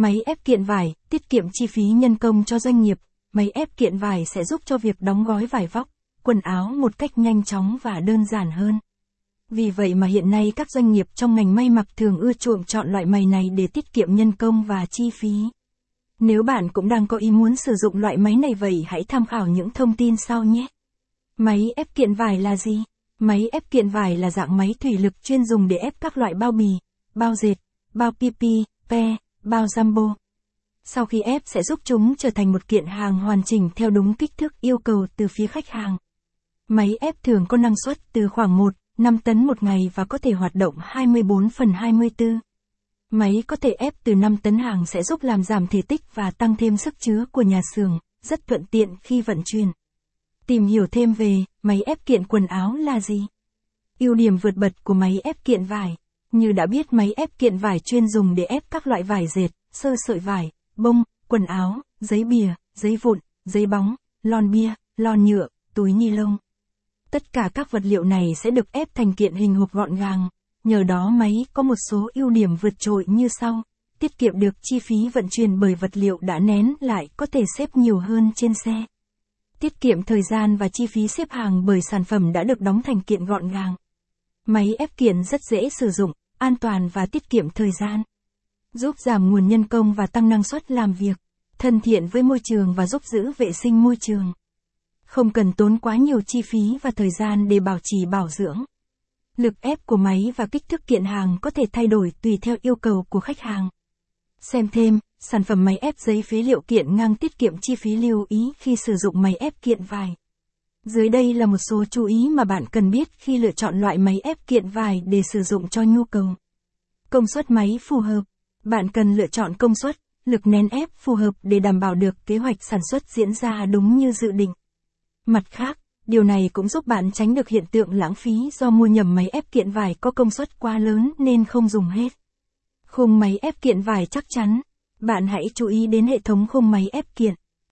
Máy ép kiện vải, tiết kiệm chi phí nhân công cho doanh nghiệp. Máy ép kiện vải sẽ giúp cho việc đóng gói vải vóc, quần áo một cách nhanh chóng và đơn giản hơn. Vì vậy mà hiện nay các doanh nghiệp trong ngành may mặc thường ưa chuộng chọn loại máy này để tiết kiệm nhân công và chi phí. Nếu bạn cũng đang có ý muốn sử dụng loại máy này vậy hãy tham khảo những thông tin sau nhé. Máy ép kiện vải là gì? Máy ép kiện vải là dạng máy thủy lực chuyên dùng để ép các loại bao bì, bao dệt, bao PP, pe, bao jumbo. Sau khi ép sẽ giúp chúng trở thành một kiện hàng hoàn chỉnh theo đúng kích thước yêu cầu từ phía khách hàng. Máy ép thường có năng suất từ khoảng 1, 5 tấn một ngày và có thể hoạt động 24 phần 24. Máy có thể ép từ 5 tấn hàng sẽ giúp làm giảm thể tích và tăng thêm sức chứa của nhà xưởng, rất thuận tiện khi vận chuyển. Tìm hiểu thêm về máy ép kiện quần áo là gì? Ưu điểm vượt bật của máy ép kiện vải. Như đã biết máy ép kiện vải chuyên dùng để ép các loại vải dệt, sơ sợi vải, bông, quần áo, giấy bìa, giấy vụn, giấy bóng, lon bia, lon nhựa, túi ni lông. Tất cả các vật liệu này sẽ được ép thành kiện hình hộp gọn gàng. Nhờ đó máy có một số ưu điểm vượt trội như sau. Tiết kiệm được chi phí vận chuyển bởi vật liệu đã nén lại có thể xếp nhiều hơn trên xe. Tiết kiệm thời gian và chi phí xếp hàng bởi sản phẩm đã được đóng thành kiện gọn gàng. Máy ép kiện rất dễ sử dụng, an toàn và tiết kiệm thời gian. Giúp giảm nguồn nhân công và tăng năng suất làm việc. Thân thiện với môi trường và giúp giữ vệ sinh môi trường. Không cần tốn quá nhiều chi phí và thời gian để bảo trì bảo dưỡng. Lực ép của máy và kích thước kiện hàng có thể thay đổi tùy theo yêu cầu của khách hàng. Xem thêm, sản phẩm máy ép giấy phế liệu kiện ngang tiết kiệm chi phí lưu ý khi sử dụng máy ép kiện vải. Dưới đây là một số chú ý mà bạn cần biết khi lựa chọn loại máy ép kiện vải để sử dụng cho nhu cầu. Công suất máy phù hợp. Bạn cần lựa chọn công suất, lực nén ép phù hợp để đảm bảo được kế hoạch sản xuất diễn ra đúng như dự định. Mặt khác, điều này cũng giúp bạn tránh được hiện tượng lãng phí do mua nhầm máy ép kiện vải có công suất quá lớn nên không dùng hết. Khung máy ép kiện vải chắc chắn. Bạn hãy chú ý đến hệ thống khung máy ép kiện.